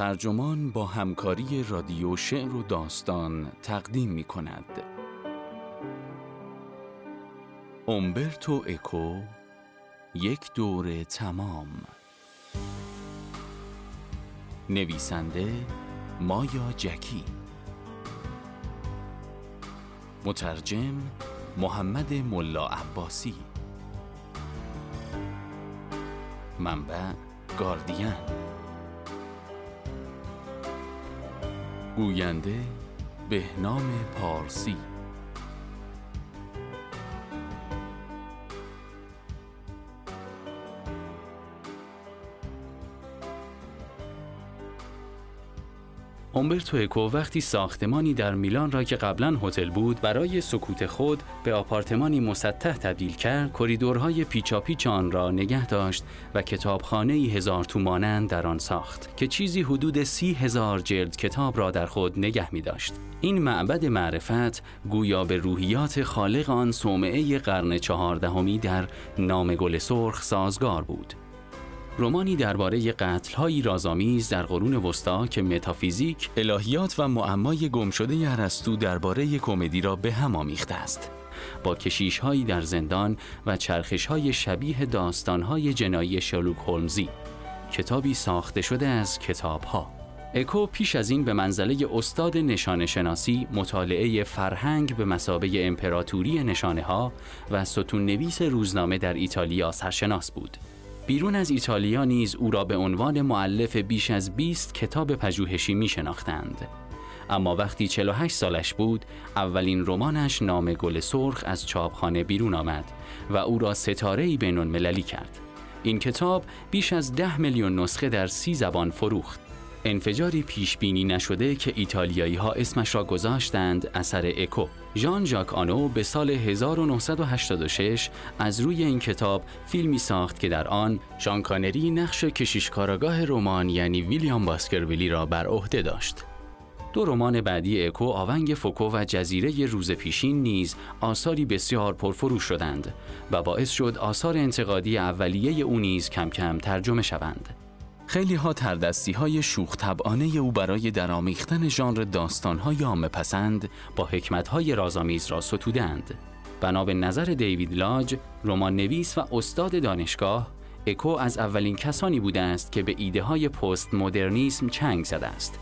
ترجمان با همکاری رادیو شعر و داستان تقدیم می کند. اومبرتو اکو یک دور تمام. نویسنده مایا جکی. مترجم محمد ملا عباسی. منبع گاردین. گوینده بهنام پارسی. اومبرتو اکو وقتی ساختمانی در میلان را که قبلا هتل بود برای سکوت خود به آپارتمانی مسطح تبدیل کرد کریدورهای پیچاپیچ آن را نگه داشت و کتابخانه هزار تومانند در آن ساخت که چیزی حدود سی هزار جلد کتاب را در خود نگه می داشت. این معبد معرفت گویا به روحیات خالق آن صومعه قرن چهاردهمی در نام گل سرخ سازگار بود. رومانی درباره قتل‌های رازآمیز در قرون وسطا که متافیزیک، الهیات و معمای گمشده ارسطو درباره کمدی را به هم آمیخته است. با کشیش‌هایی در زندان و چرخش‌های شبیه داستان‌های جنایی شلوک هولمزی کتابی ساخته شده از کتاب‌ها اکو پیش از این به منزله استاد نشانه شناسی مطالعه فرهنگ به مسابه امپراتوری نشانه ها و ستون نویس روزنامه در ایتالیا سرشناس بود. بیرون از ایتالیا نیز او را به عنوان معلف بیش از 20 کتاب پژوهشی می شناختند. اما وقتی 48 سالش بود، اولین رمانش نام گل سرخ از چاپخانه بیرون آمد و او را ستاره بین مللی کرد. این کتاب بیش از ده میلیون نسخه در سی زبان فروخت. انفجاری پیش بینی نشده که ایتالیایی ها اسمش را گذاشتند اثر اکو. ژان ژاک آنو به سال 1986 از روی این کتاب فیلمی ساخت که در آن ژان کانری نقش کشیشکاراگاه رمان یعنی ویلیام باسکرویلی را بر عهده داشت. دو رمان بعدی اکو آونگ فوکو و جزیره روز پیشین نیز آثاری بسیار پرفروش شدند و باعث شد آثار انتقادی اولیه او نیز کم کم ترجمه شوند. خیلی ها تردستی های شوخ طبعانه او برای درامیختن ژانر داستان های عامه پسند با حکمت های رازآمیز را ستودند. بنا به نظر دیوید لاج، رمان نویس و استاد دانشگاه، اکو از اولین کسانی بوده است که به ایده های پست مدرنیسم چنگ زده است.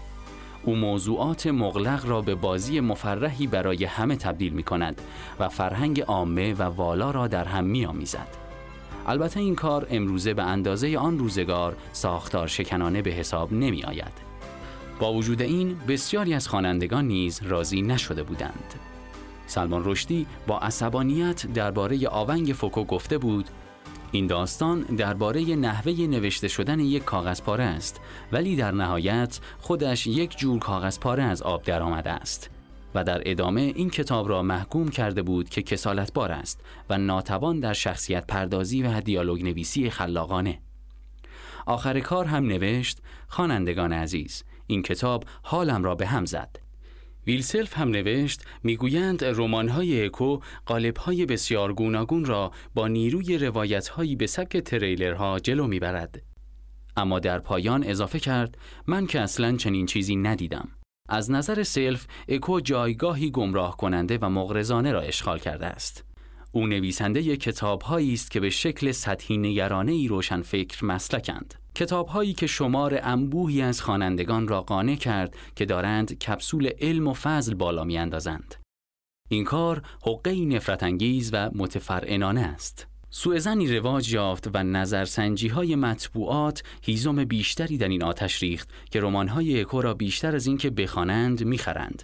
او موضوعات مغلق را به بازی مفرحی برای همه تبدیل می کند و فرهنگ عامه و والا را در هم می آمیزد. البته این کار امروزه به اندازه آن روزگار ساختار شکنانه به حساب نمی آید. با وجود این بسیاری از خوانندگان نیز راضی نشده بودند. سلمان رشدی با عصبانیت درباره آونگ فوکو گفته بود این داستان درباره نحوه نوشته شدن یک کاغذ پاره است ولی در نهایت خودش یک جور کاغذ پاره از آب درآمده است و در ادامه این کتاب را محکوم کرده بود که کسالتبار است و ناتوان در شخصیت پردازی و دیالوگ نویسی خلاقانه. آخر کار هم نوشت خوانندگان عزیز این کتاب حالم را به هم زد. ویلسلف هم نوشت می‌گویند رمان‌های اکو قالب‌های بسیار گوناگون را با نیروی روایت‌هایی به سبک تریلرها جلو می‌برد. اما در پایان اضافه کرد من که اصلا چنین چیزی ندیدم. از نظر سلف اکو جایگاهی گمراه کننده و مغرضانه را اشغال کرده است. او نویسنده کتاب است که به شکل سطحی نگرانه ای روشن فکر مسلکند. کتاب هایی که شمار انبوهی از خوانندگان را قانع کرد که دارند کپسول علم و فضل بالا می اندازند. این کار حقه نفرت انگیز و متفرعنانه است. سوءظنی رواج یافت و نظرسنجی های مطبوعات هیزم بیشتری در این آتش ریخت که رمان های اکو را بیشتر از اینکه بخوانند می‌خرند.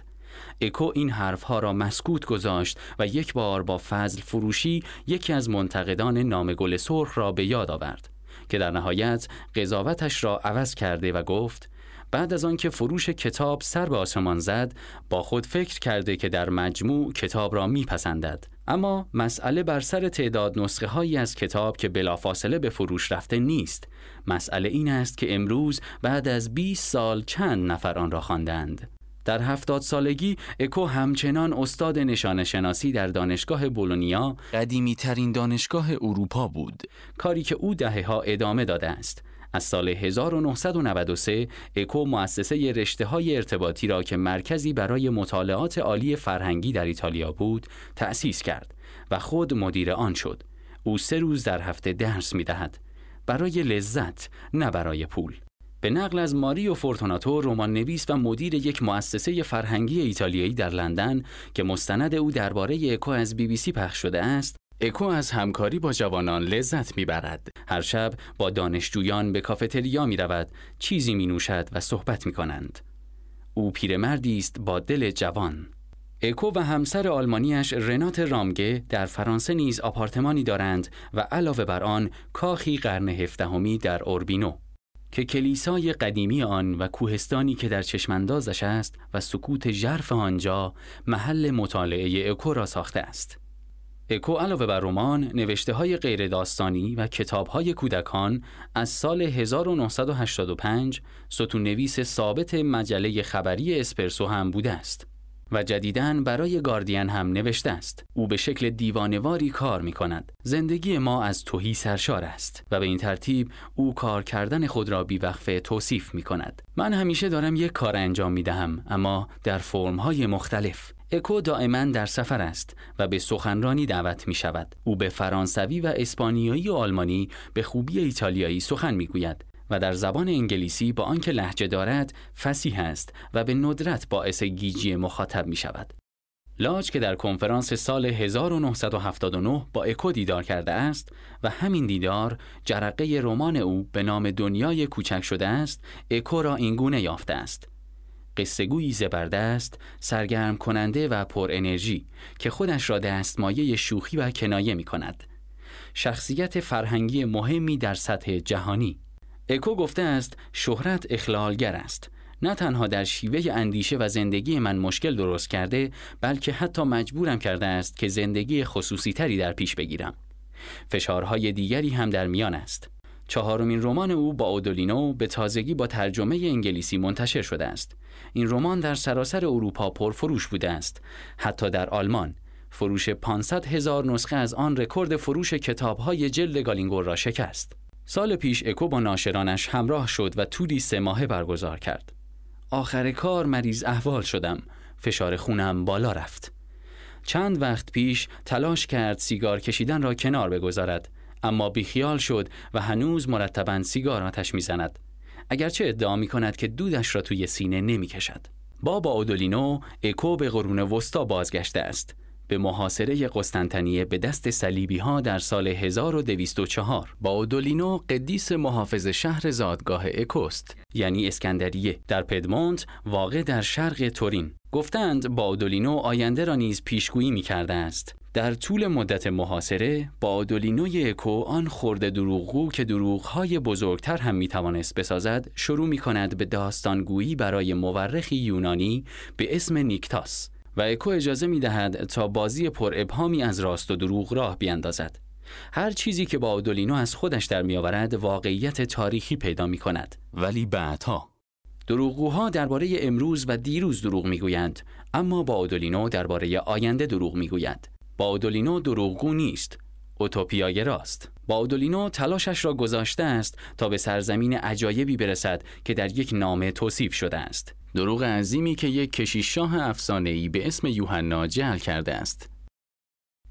اکو این حرفها را مسکوت گذاشت و یک بار با فضل فروشی یکی از منتقدان نام گل سرخ را به یاد آورد که در نهایت قضاوتش را عوض کرده و گفت بعد از آنکه فروش کتاب سر به آسمان زد با خود فکر کرده که در مجموع کتاب را میپسندد اما مسئله بر سر تعداد نسخه هایی از کتاب که بلافاصله به فروش رفته نیست. مسئله این است که امروز بعد از 20 سال چند نفر آن را خواندند. در هفتاد سالگی اکو همچنان استاد نشانه شناسی در دانشگاه بولونیا قدیمی ترین دانشگاه اروپا بود. کاری که او دهه ها ادامه داده است. از سال 1993 اکو مؤسسه رشته های ارتباطی را که مرکزی برای مطالعات عالی فرهنگی در ایتالیا بود تأسیس کرد و خود مدیر آن شد. او سه روز در هفته درس می دهد. برای لذت نه برای پول. به نقل از ماریو فورتوناتو رمان نویس و مدیر یک مؤسسه فرهنگی ایتالیایی در لندن که مستند او درباره اکو از بی بی سی پخش شده است اکو از همکاری با جوانان لذت می‌برد. هر شب با دانشجویان به کافتریا می رود، چیزی می نوشد و صحبت می کنند. او پیرمردی است با دل جوان. اکو و همسر آلمانیش رنات رامگه در فرانسه نیز آپارتمانی دارند و علاوه بر آن کاخی قرن هفدهمی در اوربینو که کلیسای قدیمی آن و کوهستانی که در چشماندازش است و سکوت ژرف آنجا محل مطالعه اکو را ساخته است. اکو علاوه بر رمان، نوشته های غیر داستانی و کتاب های کودکان از سال 1985 ستون نویس ثابت مجله خبری اسپرسو هم بوده است. و جدیدن برای گاردین هم نوشته است. او به شکل دیوانواری کار می کند زندگی ما از توهی سرشار است و به این ترتیب او کار کردن خود را بیوقفه توصیف می کند من همیشه دارم یک کار انجام می دهم اما در فرم های مختلف. اکو دائما در سفر است و به سخنرانی دعوت می شود. او به فرانسوی و اسپانیایی و آلمانی به خوبی ایتالیایی سخن می گوید و در زبان انگلیسی با آنکه لحجه دارد فسیح است و به ندرت باعث گیجی مخاطب می شود. لاج که در کنفرانس سال 1979 با اکو دیدار کرده است و همین دیدار جرقه رمان او به نام دنیای کوچک شده است اکو را اینگونه یافته است قصهگویی زبردست، سرگرم کننده و پر انرژی که خودش را دستمایه شوخی و کنایه می کند. شخصیت فرهنگی مهمی در سطح جهانی. اکو گفته است شهرت اخلالگر است. نه تنها در شیوه اندیشه و زندگی من مشکل درست کرده بلکه حتی مجبورم کرده است که زندگی خصوصی تری در پیش بگیرم. فشارهای دیگری هم در میان است. چهارمین رمان او با اودولینو به تازگی با ترجمه انگلیسی منتشر شده است این رمان در سراسر اروپا پرفروش بوده است حتی در آلمان فروش 500 هزار نسخه از آن رکورد فروش کتابهای جلد گالینگور را شکست سال پیش اکو با ناشرانش همراه شد و توری سه ماهه برگزار کرد. آخر کار مریض احوال شدم. فشار خونم بالا رفت. چند وقت پیش تلاش کرد سیگار کشیدن را کنار بگذارد اما بیخیال شد و هنوز مرتبا سیگار آتش می‌زند اگرچه ادعا می کند که دودش را توی سینه نمی کشد. با با اودولینو اکو به قرون وسطا بازگشته است به محاصره قسطنطنیه به دست صلیبی ها در سال 1204 با اودولینو قدیس محافظ شهر زادگاه اکوست یعنی اسکندریه در پدمونت واقع در شرق تورین. گفتند با اودولینو آینده را نیز پیشگویی می کرده است. در طول مدت محاصره با اودولینوی اکو آن خورده دروغگو که دروغهای بزرگتر هم می توانست بسازد شروع می کند به داستانگویی برای مورخی یونانی به اسم نیکتاس. و اکو اجازه می دهد تا بازی پر ابهامی از راست و دروغ راه بیاندازد. هر چیزی که با اودولینو از خودش در می آورد واقعیت تاریخی پیدا می کند ولی بعدها؟ دروغگوها درباره امروز و دیروز دروغ می‌گویند اما با اودولینو درباره آینده دروغ می‌گوید با اودولینو دروغگو نیست. اوتوپیای راست. با اودولینو تلاشش را گذاشته است تا به سرزمین عجایبی برسد که در یک نامه توصیف شده است. دروغ عظیمی که یک کشیش شاه افسانه‌ای به اسم یوحنا جعل کرده است.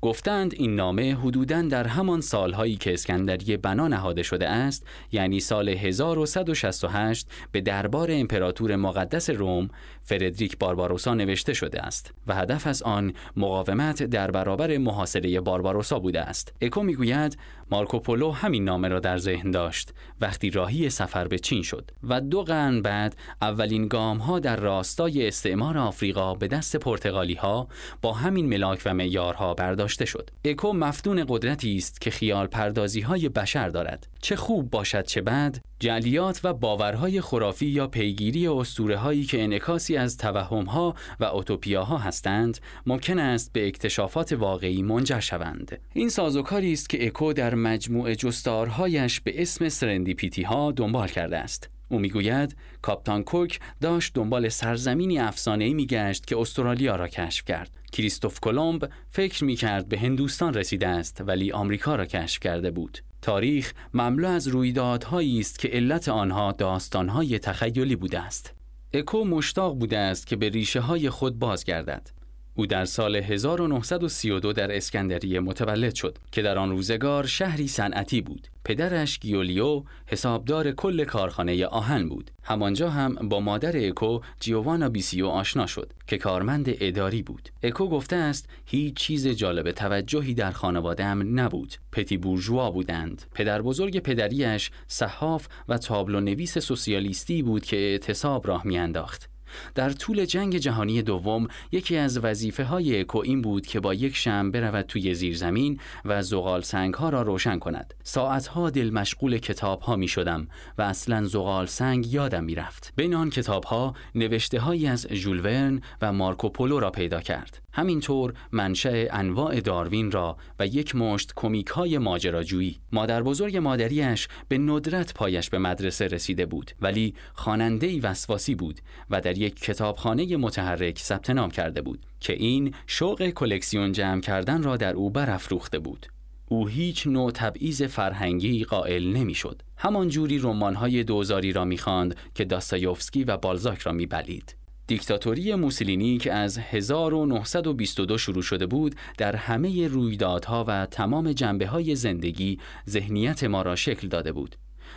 گفتند این نامه حدوداً در همان سالهایی که اسکندریه بنا نهاده شده است یعنی سال 1168 به دربار امپراتور مقدس روم فردریک بارباروسا نوشته شده است و هدف از آن مقاومت در برابر محاصره بارباروسا بوده است. اکو می‌گوید مارکوپولو همین نامه را در ذهن داشت. وقتی راهی سفر به چین شد و دو قرن بعد اولین گام ها در راستای استعمار آفریقا به دست پرتغالی ها با همین ملاک و معیارها برداشته شد. اکو مفتون قدرتی است که خیال پردازی های بشر دارد. چه خوب باشد چه بد جلیات و باورهای خرافی یا پیگیری اسطوره هایی که انعکاسی از توهم ها و اوتوپیاها هستند ممکن است به اکتشافات واقعی منجر شوند این سازوکاری است که اکو در مجموع جستارهایش به اسم سرندیپیتی ها دنبال کرده است او می‌گوید کاپتان کوک داشت دنبال سرزمینی افسانه‌ای میگشت که استرالیا را کشف کرد. کریستوف کلمب فکر می‌کرد به هندوستان رسیده است ولی آمریکا را کشف کرده بود. تاریخ مملو از رویدادهایی است که علت آنها داستانهای تخیلی بوده است. اکو مشتاق بوده است که به ریشه های خود بازگردد. او در سال 1932 در اسکندریه متولد شد که در آن روزگار شهری صنعتی بود. پدرش گیولیو حسابدار کل کارخانه آهن بود. همانجا هم با مادر اکو جیوانا بیسیو آشنا شد که کارمند اداری بود. اکو گفته است هیچ چیز جالب توجهی در خانواده‌ام نبود. پتی بورژوا بودند. پدر بزرگ پدریش صحاف و تابلو نویس سوسیالیستی بود که اعتصاب راه میانداخت. در طول جنگ جهانی دوم یکی از وظیفه های اکو این بود که با یک شم برود توی زیرزمین و زغال سنگ ها را روشن کند. ساعتها دل مشغول کتاب ها می شدم و اصلا زغال سنگ یادم می رفت. بین آن کتاب ها نوشته هایی از ژول و مارکوپولو را پیدا کرد. همینطور منشأ انواع داروین را و یک مشت کمیک های ماجراجویی مادر بزرگ مادریش به ندرت پایش به مدرسه رسیده بود ولی خواننده وسواسی بود و در یک کتابخانه متحرک ثبت نام کرده بود که این شوق کلکسیون جمع کردن را در او برافروخته بود او هیچ نوع تبعیض فرهنگی قائل نمی‌شد. همان جوری رمان‌های دوزاری را می‌خواند که داستایوفسکی و بالزاک را می‌بلید. دیکتاتوری موسولینی که از 1922 شروع شده بود در همه رویدادها و تمام جنبه های زندگی ذهنیت ما را شکل داده بود.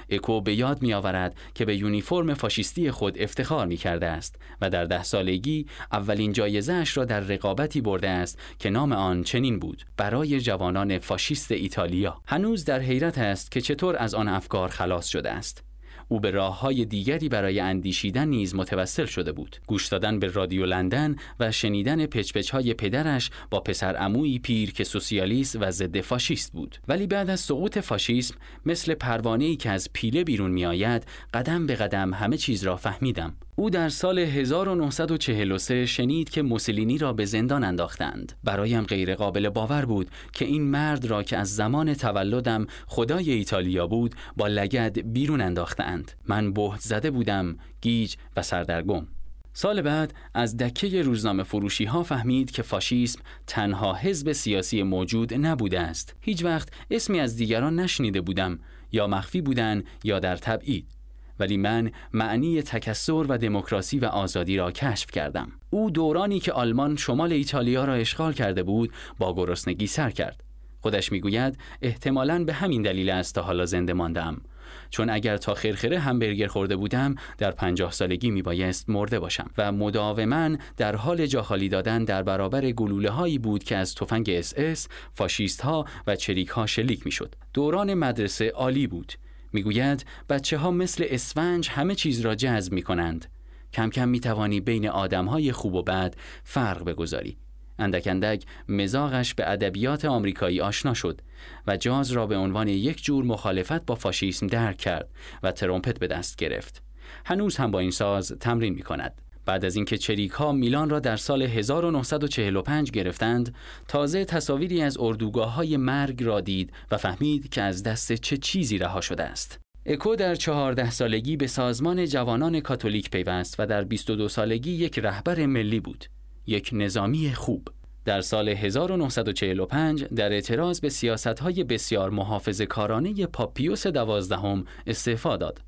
اکو به یاد می آورد که به یونیفرم فاشیستی خود افتخار می کرده است و در ده سالگی اولین جایزهش را در رقابتی برده است که نام آن چنین بود برای جوانان فاشیست ایتالیا هنوز در حیرت است که چطور از آن افکار خلاص شده است او به راه های دیگری برای اندیشیدن نیز متوسل شده بود. گوش دادن به رادیو لندن و شنیدن پچپچ های پدرش با پسر عمویی پیر که سوسیالیست و ضد فاشیست بود. ولی بعد از سقوط فاشیسم مثل پروانه‌ای که از پیله بیرون میآید قدم به قدم همه چیز را فهمیدم. او در سال 1943 شنید که موسولینی را به زندان انداختند. برایم غیر قابل باور بود که این مرد را که از زمان تولدم خدای ایتالیا بود با لگد بیرون انداختند. من بهت زده بودم، گیج و سردرگم. سال بعد از دکه روزنامه فروشی ها فهمید که فاشیسم تنها حزب سیاسی موجود نبوده است. هیچ وقت اسمی از دیگران نشنیده بودم یا مخفی بودن یا در تبعید. ولی من معنی تکثر و دموکراسی و آزادی را کشف کردم. او دورانی که آلمان شمال ایتالیا را اشغال کرده بود با گرسنگی سر کرد. خودش می‌گوید احتمالاً به همین دلیل است تا حالا زنده ماندم. چون اگر تا خرخره همبرگر خورده بودم در پنجاه سالگی می بایست مرده باشم و مداوما در حال جاخالی دادن در برابر گلوله هایی بود که از تفنگ اس اس، فاشیست ها و چریک ها شلیک می شد. دوران مدرسه عالی بود می‌گوید بچه ها مثل اسفنج همه چیز را جذب می کنند. کم کم می توانی بین آدم های خوب و بد فرق بگذاری. اندک اندک مزاقش به ادبیات آمریکایی آشنا شد و جاز را به عنوان یک جور مخالفت با فاشیسم درک کرد و ترومپت به دست گرفت. هنوز هم با این ساز تمرین می کند. بعد از اینکه چریک ها میلان را در سال 1945 گرفتند تازه تصاویری از اردوگاه های مرگ را دید و فهمید که از دست چه چیزی رها شده است. اکو در چهارده سالگی به سازمان جوانان کاتولیک پیوست و در 22 سالگی یک رهبر ملی بود یک نظامی خوب. در سال 1945 در اعتراض به سیاستهای بسیار محافظ کارانه پاپیوس دوازدهم استعفا داد.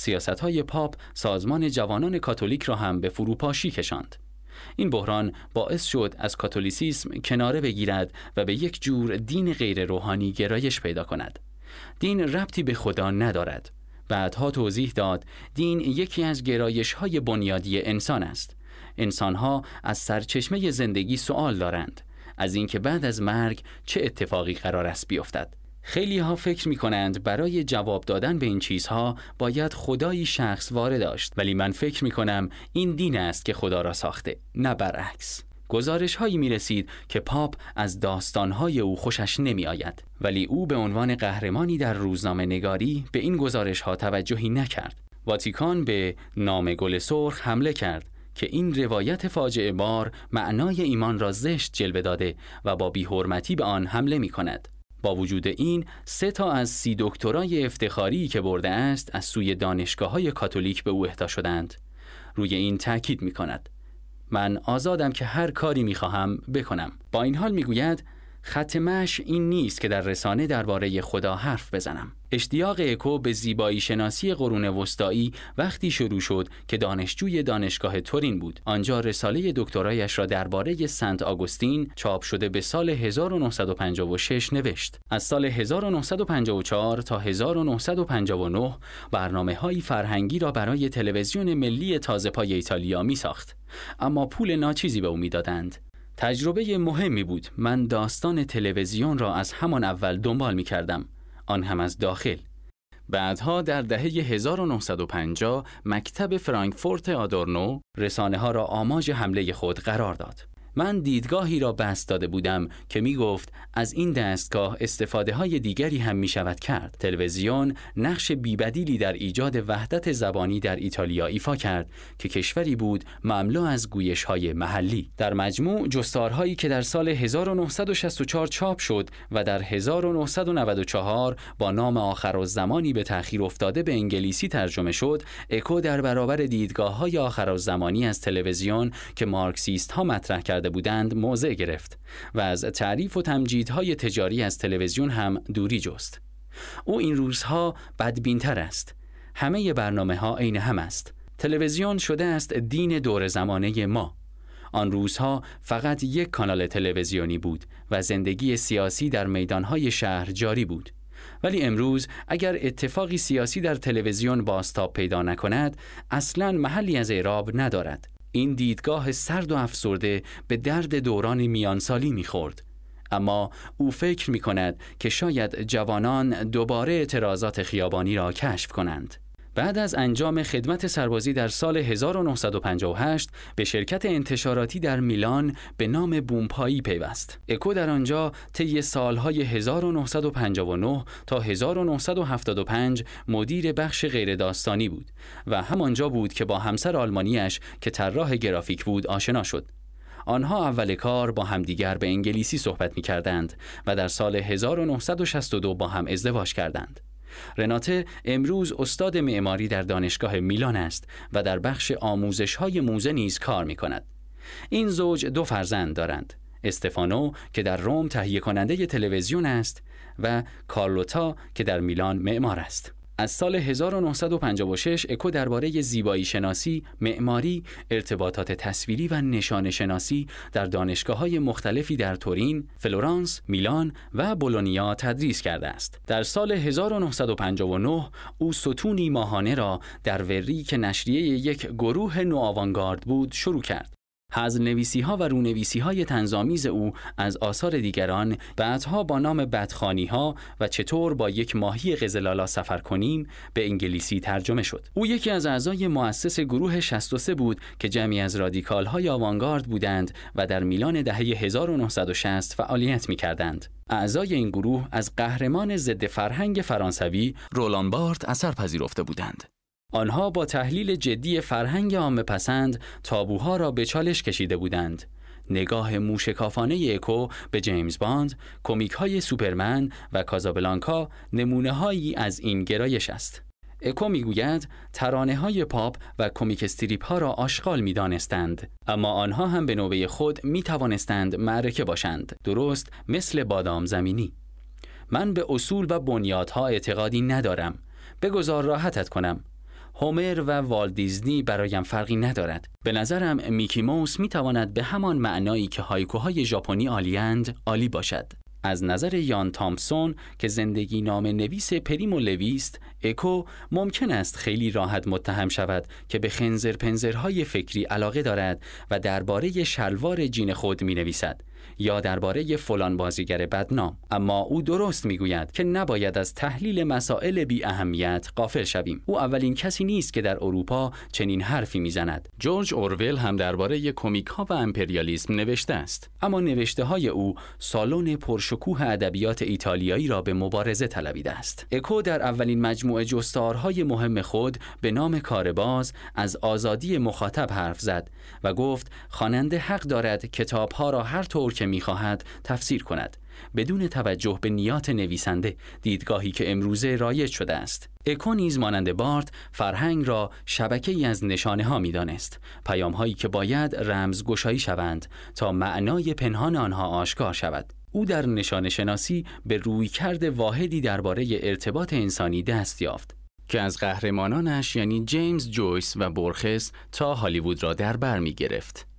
سیاست های پاپ سازمان جوانان کاتولیک را هم به فروپاشی کشاند. این بحران باعث شد از کاتولیسیسم کناره بگیرد و به یک جور دین غیر روحانی گرایش پیدا کند. دین ربطی به خدا ندارد. بعدها توضیح داد دین یکی از گرایش های بنیادی انسان است. انسانها از سرچشمه زندگی سوال دارند از اینکه بعد از مرگ چه اتفاقی قرار است بیفتد. خیلی ها فکر می کنند برای جواب دادن به این چیزها باید خدایی شخص وارد داشت. ولی من فکر می کنم این دین است که خدا را ساخته نه برعکس. گزارش هایی می رسید که پاپ از داستان های او خوشش نمی آید ولی او به عنوان قهرمانی در روزنامه نگاری به این گزارش ها توجهی نکرد. واتیکان به نام گل سرخ حمله کرد که این روایت فاجعه بار معنای ایمان را زشت جلوه داده و با بیحرمتی به آن حمله می کند. با وجود این سه تا از سی دکترای افتخاری که برده است از سوی دانشگاه های کاتولیک به او اهدا شدند. روی این تاکید می کند من آزادم که هر کاری می خواهم بکنم. با این حال می گوید ختمش این نیست که در رسانه درباره خدا حرف بزنم. اشتیاق اکو به زیبایی شناسی قرون وسطایی وقتی شروع شد که دانشجوی دانشگاه تورین بود. آنجا رساله دکترایش را درباره سنت آگوستین چاپ شده به سال 1956 نوشت. از سال 1954 تا 1959 برنامه های فرهنگی را برای تلویزیون ملی تازه پای ایتالیا می ساخت. اما پول ناچیزی به او می‌دادند. تجربه مهمی بود. من داستان تلویزیون را از همان اول دنبال می کردم آن هم از داخل. بعدها در دهه 1950 مکتب فرانکفورت آدورنو رسانه ها را آماج حمله خود قرار داد. من دیدگاهی را بست داده بودم که می گفت از این دستگاه استفاده های دیگری هم می شود کرد. تلویزیون نقش بیبدیلی در ایجاد وحدت زبانی در ایتالیا ایفا کرد که کشوری بود مملو از گویش های محلی. در مجموع جستارهایی که در سال 1964 چاپ شد و در 1994 با نام آخر و زمانی به تأخیر افتاده به انگلیسی ترجمه شد، اکو در برابر دیدگاه های آخر زمانی از تلویزیون که مارکسیست ها مطرح کرد کرده بودند موضع گرفت و از تعریف و تمجیدهای تجاری از تلویزیون هم دوری جست. او این روزها بدبینتر است. همه برنامه ها عین هم است. تلویزیون شده است دین دور زمانه ما. آن روزها فقط یک کانال تلویزیونی بود و زندگی سیاسی در میدانهای شهر جاری بود. ولی امروز اگر اتفاقی سیاسی در تلویزیون باستاب پیدا نکند اصلا محلی از اعراب ندارد این دیدگاه سرد و افسرده به درد دوران میانسالی می‌خورد. اما او فکر می کند که شاید جوانان دوباره اعتراضات خیابانی را کشف کنند. بعد از انجام خدمت سربازی در سال 1958 به شرکت انتشاراتی در میلان به نام بومپایی پیوست. اکو در آنجا طی سالهای 1959 تا 1975 مدیر بخش غیرداستانی بود و همانجا بود که با همسر آلمانیش که طراح گرافیک بود آشنا شد. آنها اول کار با همدیگر به انگلیسی صحبت می کردند و در سال 1962 با هم ازدواج کردند. رناته امروز استاد معماری در دانشگاه میلان است و در بخش آموزش های موزه نیز کار می کند. این زوج دو فرزند دارند. استفانو که در روم تهیه کننده تلویزیون است و کارلوتا که در میلان معمار است. از سال 1956 اکو درباره زیبایی شناسی، معماری، ارتباطات تصویری و نشان شناسی در دانشگاه های مختلفی در تورین، فلورانس، میلان و بولونیا تدریس کرده است. در سال 1959 او ستونی ماهانه را در وری که نشریه یک گروه نوآوانگارد بود شروع کرد. حز نویسی ها و رونویسی های تنظامیز او از آثار دیگران بعدها با نام بدخانی ها و چطور با یک ماهی قزلالا سفر کنیم به انگلیسی ترجمه شد. او یکی از اعضای مؤسس گروه 63 بود که جمعی از رادیکال های آوانگارد بودند و در میلان دهه 1960 فعالیت می کردند. اعضای این گروه از قهرمان ضد فرهنگ فرانسوی رولان بارت اثر پذیرفته بودند. آنها با تحلیل جدی فرهنگ عامه پسند تابوها را به چالش کشیده بودند. نگاه موشکافانه اکو به جیمز باند، کمیک های سوپرمن و کازابلانکا نمونه هایی از این گرایش است. اکو می‌گوید ترانه های پاپ و کمیک استریپ ها را آشغال می دانستند. اما آنها هم به نوبه خود می توانستند معرکه باشند. درست مثل بادام زمینی. من به اصول و بنیادها اعتقادی ندارم. بگذار راحتت کنم. هومر و والت دیزنی برایم فرقی ندارد. به نظرم میکی موس می تواند به همان معنایی که هایکوهای ژاپنی عالیند عالی باشد. از نظر یان تامپسون که زندگی نام نویس پریمو لویست اکو ممکن است خیلی راحت متهم شود که به خنزر پنزرهای فکری علاقه دارد و درباره شلوار جین خود می نویسد یا درباره فلان بازیگر بدنام. اما او درست می‌گوید که نباید از تحلیل مسائل بی اهمیت قافل شویم. او اولین کسی نیست که در اروپا چنین حرفی می‌زند. جورج اورول هم درباره کمیک ها و امپریالیسم نوشته است. اما نوشته های او سالن پرشکوه ادبیات ایتالیایی را به مبارزه طلبیده است. اکو در اولین مجموعه جستارهای مهم خود به نام کارباز از آزادی مخاطب حرف زد و گفت خواننده حق دارد کتابها را هر طور که می‌خواهد تفسیر کند. بدون توجه به نیات نویسنده دیدگاهی که امروزه رایج شده است. اکو نیز مانند بارت فرهنگ را شبکه ای از نشانه ها می دانست پیام هایی که باید رمز گشایی شوند تا معنای پنهان آنها آشکار شود. او در نشان شناسی به روی کرد واحدی درباره ارتباط انسانی دست یافت که از قهرمانانش یعنی جیمز جویس و برخس تا هالیوود را در بر می گرفت.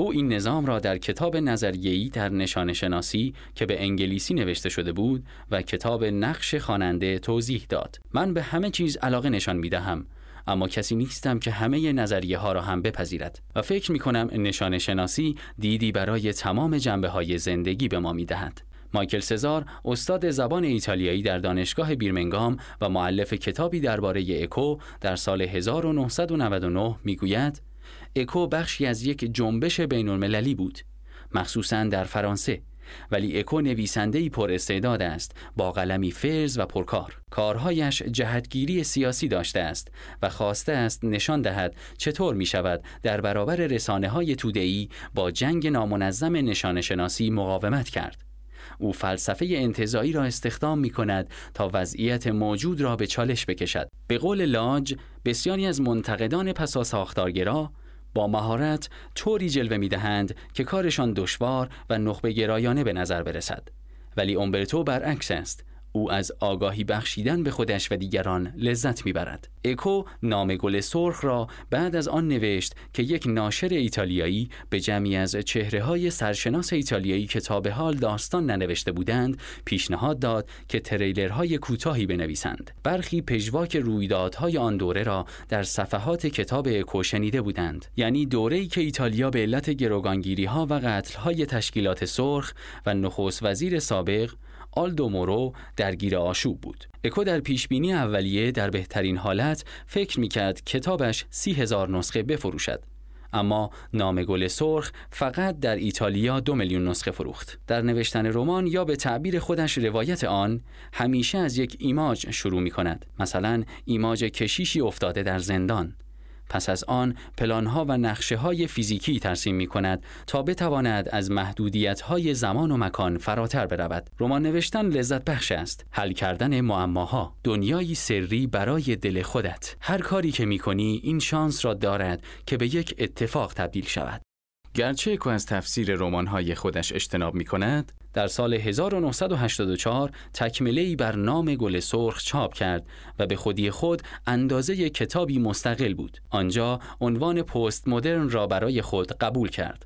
او این نظام را در کتاب نظریه‌ای در نشان شناسی که به انگلیسی نوشته شده بود و کتاب نقش خواننده توضیح داد. من به همه چیز علاقه نشان می دهم اما کسی نیستم که همه نظریه ها را هم بپذیرد و فکر می کنم نشان شناسی دیدی برای تمام جنبه های زندگی به ما می دهد. مایکل سزار استاد زبان ایتالیایی در دانشگاه بیرمنگام و معلف کتابی درباره اکو در سال 1999 می‌گوید اکو بخشی از یک جنبش بین المللی بود. مخصوصا در فرانسه. ولی اکو نویسندهی پر استعداد است با قلمی فرز و پرکار. کارهایش جهتگیری سیاسی داشته است و خواسته است نشان دهد چطور می شود در برابر رسانه های توده‌ای با جنگ نامنظم نشان شناسی مقاومت کرد. او فلسفه انتظایی را استخدام می کند تا وضعیت موجود را به چالش بکشد. به قول لاج، بسیاری از منتقدان پسا ساختارگرا با مهارت طوری جلوه می دهند که کارشان دشوار و نخبه گرایانه به نظر برسد. ولی اومبرتو برعکس است. او از آگاهی بخشیدن به خودش و دیگران لذت می‌برد. اکو نام گل سرخ را بعد از آن نوشت که یک ناشر ایتالیایی به جمعی از چهره های سرشناس ایتالیایی که تا به حال داستان ننوشته بودند پیشنهاد داد که تریلرهای کوتاهی بنویسند. برخی پژواک رویدادهای آن دوره را در صفحات کتاب اکو شنیده بودند. یعنی دوره‌ای که ایتالیا به علت گروگانگیری ها و قتل های تشکیلات سرخ و نخست وزیر سابق آلدو مورو درگیر آشوب بود. اکو در پیشبینی اولیه در بهترین حالت فکر می‌کرد کتابش سی هزار نسخه بفروشد. اما نام گل سرخ فقط در ایتالیا دو میلیون نسخه فروخت. در نوشتن رمان یا به تعبیر خودش روایت آن همیشه از یک ایماج شروع می کند. مثلا ایماج کشیشی افتاده در زندان. پس از آن پلانها و نقشه های فیزیکی ترسیم می کند تا بتواند از محدودیت های زمان و مکان فراتر برود. رمان نوشتن لذت بخش است. حل کردن معماها، دنیایی سری برای دل خودت. هر کاری که می کنی این شانس را دارد که به یک اتفاق تبدیل شود. گرچه کو از تفسیر رمان‌های خودش اجتناب می کند، در سال 1984 تکمله بر نام گل سرخ چاپ کرد و به خودی خود اندازه کتابی مستقل بود. آنجا عنوان پست مدرن را برای خود قبول کرد.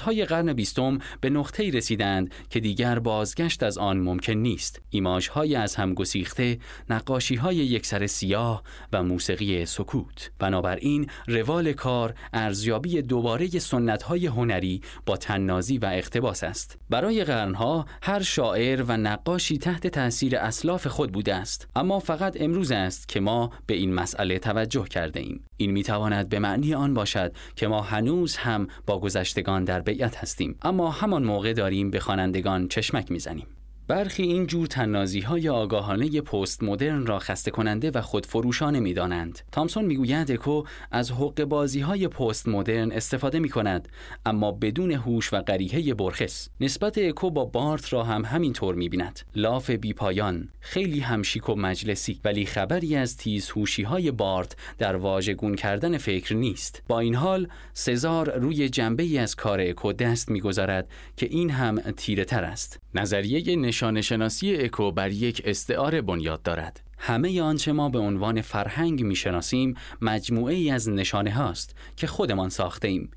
های قرن بیستم به نقطه‌ای رسیدند که دیگر بازگشت از آن ممکن نیست. های از هم گسیخته، های یک سر سیاه و موسیقی سکوت. بنابراین روال کار ارزیابی دوباره های هنری با تننازی و اقتباس است. برای قرنها هر شاعر و نقاشی تحت تاثیر اسلاف خود بوده است. اما فقط امروز است که ما به این مسئله توجه کرده ایم. این می‌تواند به معنی آن باشد که ما هنوز هم با گذشتگان در بیعت هستیم. اما همان موقع داریم به خوانندگان چشمک می‌زنیم. برخی این جور تنازی های آگاهانه پست مدرن را خسته کننده و خودفروشانه می دانند. تامسون می‌گوید اکو از حق بازی های پست مدرن استفاده می کند اما بدون هوش و غریحه برخص. نسبت اکو با بارت را هم همین طور می بیند. لاف بیپایان خیلی همشیک و مجلسی ولی خبری از تیز هوشی های بارت در واژگون کردن فکر نیست. با این حال سزار روی جنبه ای از کار اکو دست می‌گذارد که این هم تیره تر است. نظریه نشان شناسی اکو بر یک استعاره بنیاد دارد. همه آنچه ما به عنوان فرهنگ می‌شناسیم مجموعه ای از نشانه هاست که خودمان ساخته ایم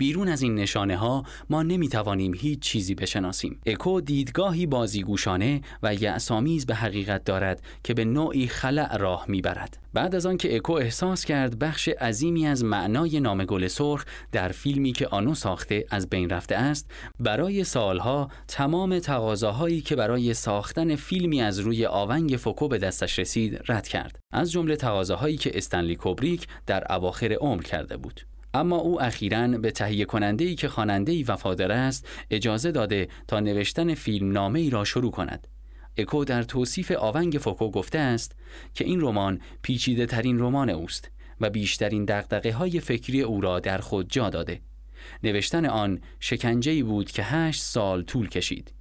بیرون از این نشانه ها ما نمی توانیم هیچ چیزی بشناسیم. اکو دیدگاهی بازیگوشانه و یعصامیز به حقیقت دارد که به نوعی خلع راه می‌برد. بعد از آنکه اکو احساس کرد بخش عظیمی از معنای نام گل سرخ در فیلمی که آنو ساخته از بین رفته است برای سالها تمام تقاضاهایی که برای ساختن فیلمی از روی آونگ فوکو به دستش رسید رد کرد از جمله تقاضاهایی که استنلی کوبریک در اواخر عمر کرده بود اما او اخیرا به تهیه کننده ای که خواننده ای وفادار است اجازه داده تا نوشتن فیلم نامه ای را شروع کند. اکو در توصیف آونگ فوکو گفته است که این رمان پیچیده ترین رمان اوست و بیشترین دغدغه های فکری او را در خود جا داده. نوشتن آن شکنجه‌ای بود که هشت سال طول کشید.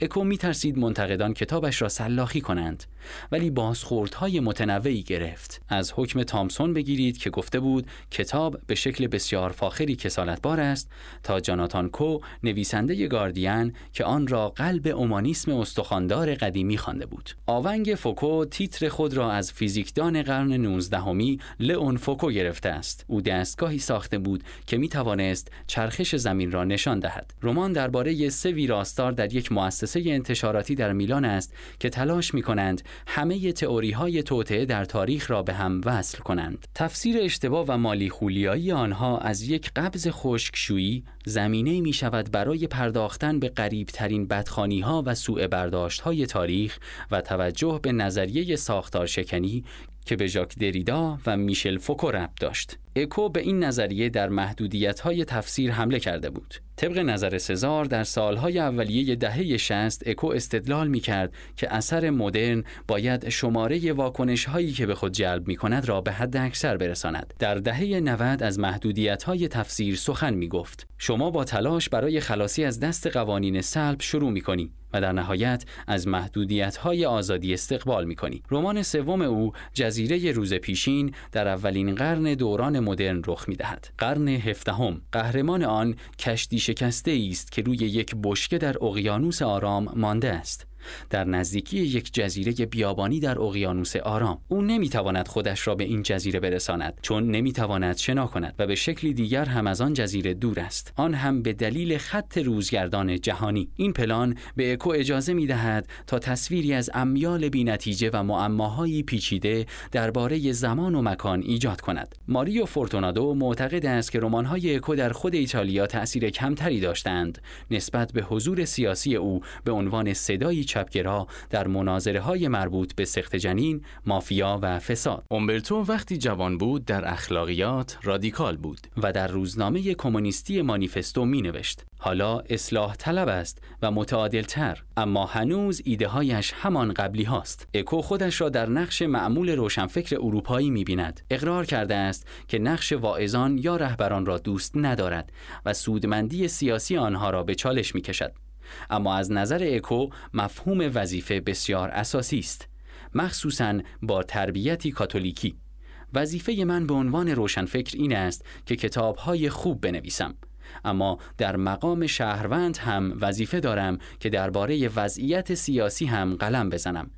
اکو می ترسید منتقدان کتابش را سلاخی کنند ولی بازخوردهای متنوعی گرفت. از حکم تامسون بگیرید که گفته بود کتاب به شکل بسیار فاخری کسالتبار است تا جاناتان کو نویسنده گاردین که آن را قلب اومانیسم استخواندار قدیمی خوانده بود. آونگ فوکو تیتر خود را از فیزیکدان قرن 19 همی لئون فوکو گرفته است. او دستگاهی ساخته بود که می توانست چرخش زمین را نشان دهد. رمان درباره سه ویراستار در یک مؤسسه انتشاراتی در میلان است که تلاش می کنند همه تئوری های توطعه در تاریخ را به هم وصل کنند. تفسیر اشتباه و مالی خولیایی آنها از یک قبض خشکشویی زمینه می شود برای پرداختن به قریب ترین بدخانی ها و سوء برداشت های تاریخ و توجه به نظریه ساختار شکنی که به ژاک دریدا و میشل فوکو ربط داشت. اکو به این نظریه در محدودیت های تفسیر حمله کرده بود. طبق نظر سزار در سالهای اولیه دهه 60 اکو استدلال می کرد که اثر مدرن باید شماره واکنش هایی که به خود جلب می کند را به حد اکثر برساند. در دهه 90 از محدودیت های تفسیر سخن می گفت. شما با تلاش برای خلاصی از دست قوانین سلب شروع می کنی و در نهایت از محدودیت های آزادی استقبال می کنی. رمان سوم او جزیره روز پیشین در اولین قرن دوران مدرن رخ می دهد. قرن هفدهم قهرمان آن کشتی شکسته است که روی یک بشکه در اقیانوس آرام مانده است. در نزدیکی یک جزیره بیابانی در اقیانوس آرام او نمی‌تواند خودش را به این جزیره برساند چون نمی‌تواند شنا کند و به شکلی دیگر هم از آن جزیره دور است. آن هم به دلیل خط روزگردان جهانی. این پلان به اکو اجازه می‌دهد تا تصویری از امیال بینتیجه و معماهایی پیچیده درباره زمان و مکان ایجاد کند. ماریو فورتونادو معتقد است که رمان‌های اکو در خود ایتالیا تأثیر کمتری داشتند نسبت به حضور سیاسی او به عنوان صدایی چپگرا در مناظره های مربوط به سخت جنین، مافیا و فساد. اومبرتو وقتی جوان بود در اخلاقیات رادیکال بود و در روزنامه کمونیستی مانیفستو می نوشت. حالا اصلاح طلب است و متعادل تر اما هنوز ایده هایش همان قبلی هاست اکو خودش را در نقش معمول روشنفکر اروپایی می بیند اقرار کرده است که نقش واعظان یا رهبران را دوست ندارد و سودمندی سیاسی آنها را به چالش می کشد اما از نظر اکو مفهوم وظیفه بسیار اساسی است. مخصوصا با تربیتی کاتولیکی. وظیفه من به عنوان روشنفکر این است که کتابهای خوب بنویسم. اما در مقام شهروند هم وظیفه دارم که درباره وضعیت سیاسی هم قلم بزنم.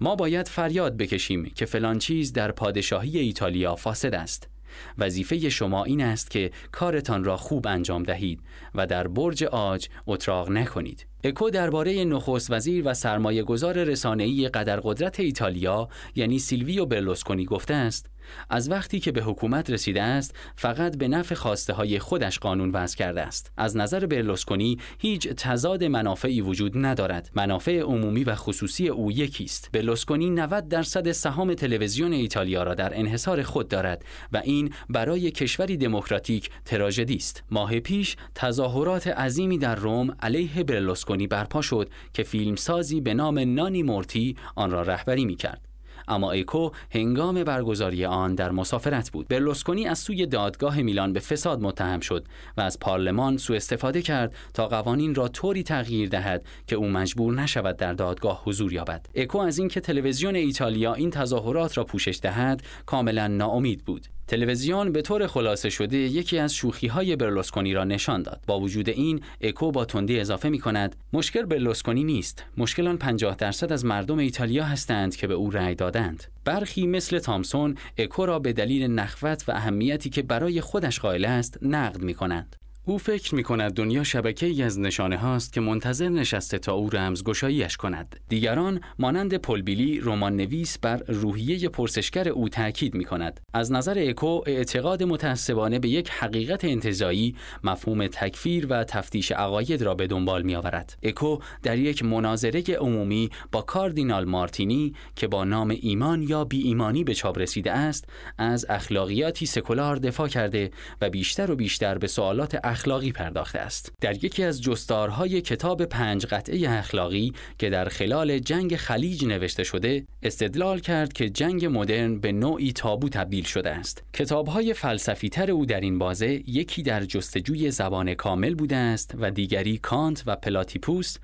ما باید فریاد بکشیم که فلان چیز در پادشاهی ایتالیا فاسد است. وظیفه شما این است که کارتان را خوب انجام دهید و در برج آج اتراق نکنید. اکو درباره نخست وزیر و سرمایه گذار رسانه‌ای قدر قدرت ایتالیا یعنی سیلویو برلوسکونی گفته است از وقتی که به حکومت رسیده است فقط به نفع خواسته های خودش قانون وضع کرده است. از نظر برلوسکونی هیچ تضاد منافعی وجود ندارد. منافع عمومی و خصوصی او یکی است. برلوسکونی 90 درصد سهام تلویزیون ایتالیا را در انحصار خود دارد و این برای کشوری دموکراتیک تراژدی است. ماه پیش تظاهرات عظیمی در روم علیه برلوسکونی برپا شد که فیلمسازی به نام نانی مورتی آن را رهبری می کرد اما ایکو هنگام برگزاری آن در مسافرت بود. برلوسکونی از سوی دادگاه میلان به فساد متهم شد و از پارلمان سوء استفاده کرد تا قوانین را طوری تغییر دهد که او مجبور نشود در دادگاه حضور یابد. اکو از اینکه تلویزیون ایتالیا این تظاهرات را پوشش دهد کاملا ناامید بود. تلویزیون به طور خلاصه شده یکی از شوخی های برلوسکونی را نشان داد. با وجود این، اکو با تندی اضافه می کند: مشکل برلوسکونی نیست. مشکل آن 50 درصد از مردم ایتالیا هستند که به او رأی دادند. برخی مثل تامسون اکو را به دلیل نخوت و اهمیتی که برای خودش قائل است نقد می کنند. او فکر می کند دنیا شبکه ای از نشانه هاست که منتظر نشسته تا او رمزگشاییش کند. دیگران مانند پلبیلی رمان نویس بر روحیه پرسشگر او تاکید می کند. از نظر اکو اعتقاد متعصبانه به یک حقیقت انتظایی مفهوم تکفیر و تفتیش عقاید را به دنبال می آورد. اکو در یک مناظره عمومی با کاردینال مارتینی که با نام ایمان یا بی ایمانی به چاپ رسیده است از اخلاقیاتی سکولار دفاع کرده و بیشتر و بیشتر به سوالات اخلاقی پرداخته است. در یکی از جستارهای کتاب پنج قطعه اخلاقی که در خلال جنگ خلیج نوشته شده، استدلال کرد که جنگ مدرن به نوعی تابو تبدیل شده است. کتابهای فلسفی تر او در این بازه یکی در جستجوی زبان کامل بوده است و دیگری کانت و پلاتیپوس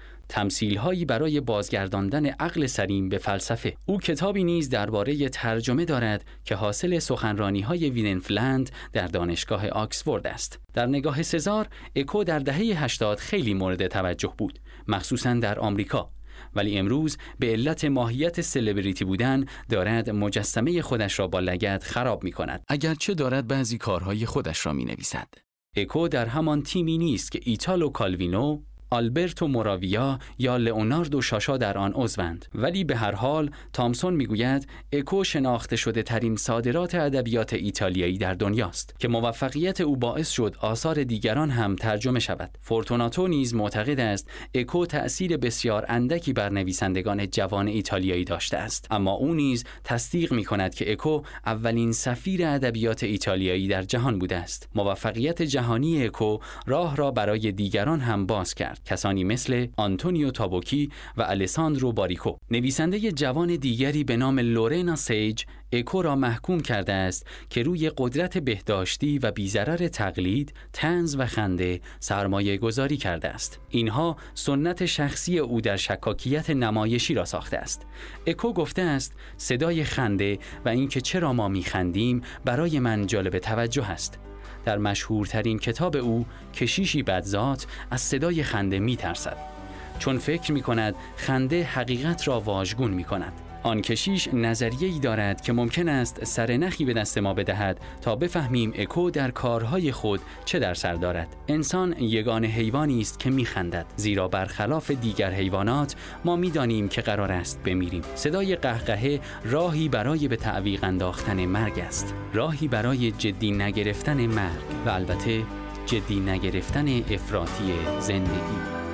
هایی برای بازگرداندن عقل سلیم به فلسفه. او کتابی نیز درباره ترجمه دارد که حاصل سخنرانی های وایدنفلد در دانشگاه آکسفورد است. در نگاه سزار اکو در دهه 80 خیلی مورد توجه بود مخصوصا در آمریکا. ولی امروز به علت ماهیت سلبریتی بودن دارد مجسمه خودش را با لگد خراب می کند اگرچه دارد بعضی کارهای خودش را می نویسد اکو در همان تیمی نیست که ایتالو کالوینو آلبرتو موراویا یا لئوناردو شاشا در آن عضوند. ولی به هر حال تامسون می‌گوید اکو شناخته شده ترین صادرات ادبیات ایتالیایی در دنیاست که موفقیت او باعث شد آثار دیگران هم ترجمه شود. فورتوناتو نیز معتقد است اکو تأثیر بسیار اندکی بر نویسندگان جوان ایتالیایی داشته است. اما او نیز تصدیق می کند که اکو اولین سفیر ادبیات ایتالیایی در جهان بوده است. موفقیت جهانی اکو راه را برای دیگران هم باز کرد. کسانی مثل آنتونیو تابوکی و الساندرو باریکو نویسنده جوان دیگری به نام لورنا سیج اکو را محکوم کرده است که روی قدرت بهداشتی و بی‌ضرر تقلید، طنز و خنده سرمایه گذاری کرده است. اینها سنت شخصی او در شکاکیت نمایشی را ساخته است. اکو گفته است صدای خنده و اینکه چرا ما میخندیم برای من جالب توجه است. در مشهورترین کتاب او کشیشی بدذات از صدای خنده می ترسد چون فکر می کند خنده حقیقت را واژگون می کند آن کشیش نظریه ای دارد که ممکن است سرنخی به دست ما بدهد تا بفهمیم اکو در کارهای خود چه در سر دارد. انسان یگان حیوانی است که میخندد. زیرا برخلاف دیگر حیوانات ما می‌دانیم که قرار است بمیریم. صدای قهقهه راهی برای به تعویق انداختن مرگ است. راهی برای جدی نگرفتن مرگ و البته جدی نگرفتن افراطی زندگی.